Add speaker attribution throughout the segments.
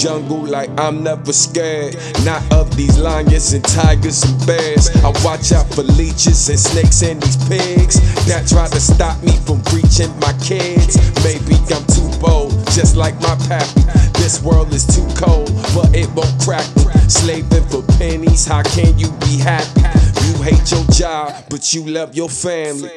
Speaker 1: jungle like I'm never scared. Not of these lions and tigers and bears. I watch out for leeches and snakes and these pigs that try to stop me from reaching my kids. Maybe I'm too bold, just like my pappy. This world is too cold, but it won't crack me. Slaving for pennies, how can you be happy? You hate your job, but you love your family.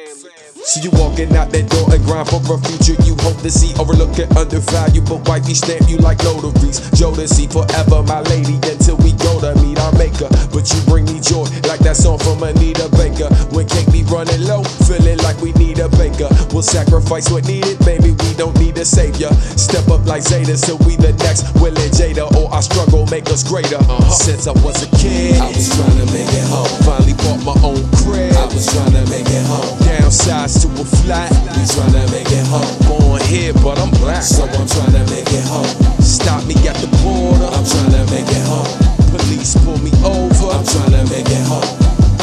Speaker 1: So you walking out that door and grind for a future you hope to see. Overlook it, undervalue, but wifey stamp you like notaries. Jodeci forever, my lady, until we go to meet our maker. But you bring me joy, like that song from Anita Baker. When cake be running low, feeling like we need a baker. We'll sacrifice what needed, baby, we don't need a savior. Step up like Zeta, so we the next Will and Jada, or our struggle make us greater. Uh-huh. Since I was a kid,
Speaker 2: I was trying to
Speaker 1: but
Speaker 2: So I'm trying to make it home.
Speaker 1: Stop me at the border.
Speaker 2: I'm trying to make it home.
Speaker 1: Police pull me over.
Speaker 2: I'm trying to make it home.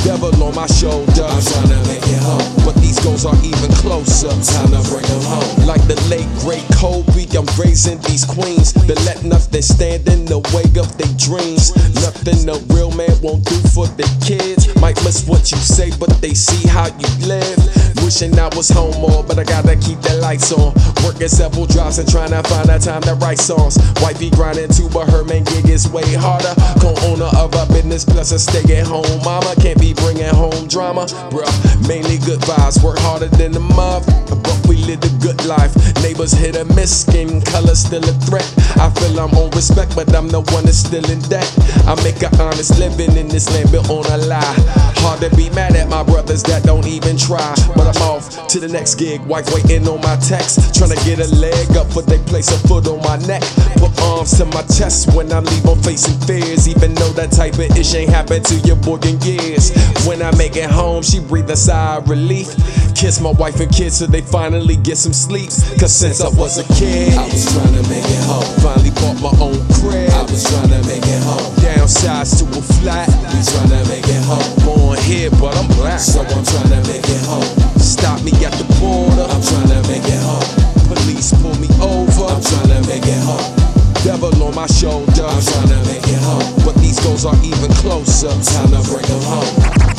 Speaker 1: Devil on my shoulder.
Speaker 2: I'm trying to make it home.
Speaker 1: But these goals are even closer.
Speaker 2: Time to bring them home.
Speaker 1: Like the late great Kobe, I'm raising these queens that let nothing stand in the way of their dreams. Nothing a real man won't do for their kids. Might miss what you say, but they see how you live. Wishing I was home more, but I gotta keep the lights on. Working several jobs and trying to find a time to write songs. Wifey grinding too, but her main gig is way harder. Co-owner of a business, plus a stay at home mama. Can't be bringing home drama, bruh. Mainly good vibes, work harder than the mob, but we live a good life. Neighbors hit or miss, skin color still a threat. I feel I'm on respect, but I'm the one that's still in debt. I make an honest living in this land built on a lie. Hard to be mad at my brothers that don't even try. But I'm off to the next gig, wife waiting on my text. Trying to get a leg up, but they place a foot on my neck. Put arms to my chest when I leave, I'm facing fears. Even though that type of ish ain't happened to your boy in years. When I make it home, she breathe a sigh of relief. Kiss my wife and kids so they finally get some sleep. Cause since I was a kid,
Speaker 2: I was trying to make to home.
Speaker 1: Devil on my shoulder.
Speaker 2: I'm trying to make it home.
Speaker 1: But these goals are even closer.
Speaker 2: Time to bring them home.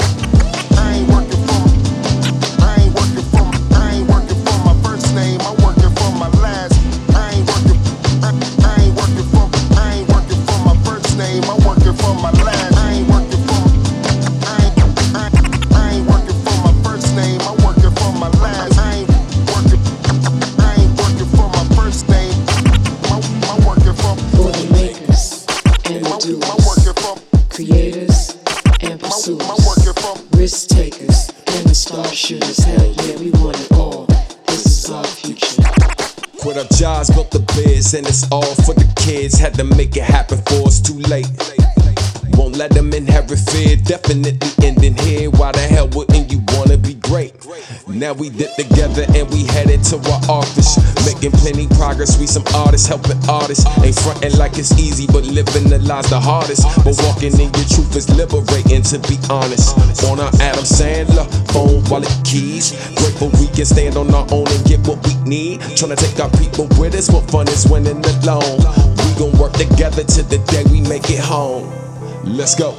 Speaker 3: Star shooters. Hell yeah, we want it all. This is our future.
Speaker 1: Quit up jobs, built the biz, and it's all for the kids. Had to make it happen for it's too late. Won't let them inherit fear, definitely ending here. Why the hell wouldn't you wanna be? Now we did together and we headed to our office. Making plenty progress, we some artists helping artists. Ain't frontin' like it's easy, but living the lives the hardest. But walking in your truth is liberating, to be honest. On our Adam Sandler, phone, wallet, keys. Grateful we can stand on our own and get what we need. Tryna take our people with us, what fun is winning alone. We gon' work together till the day we make it home. Let's go.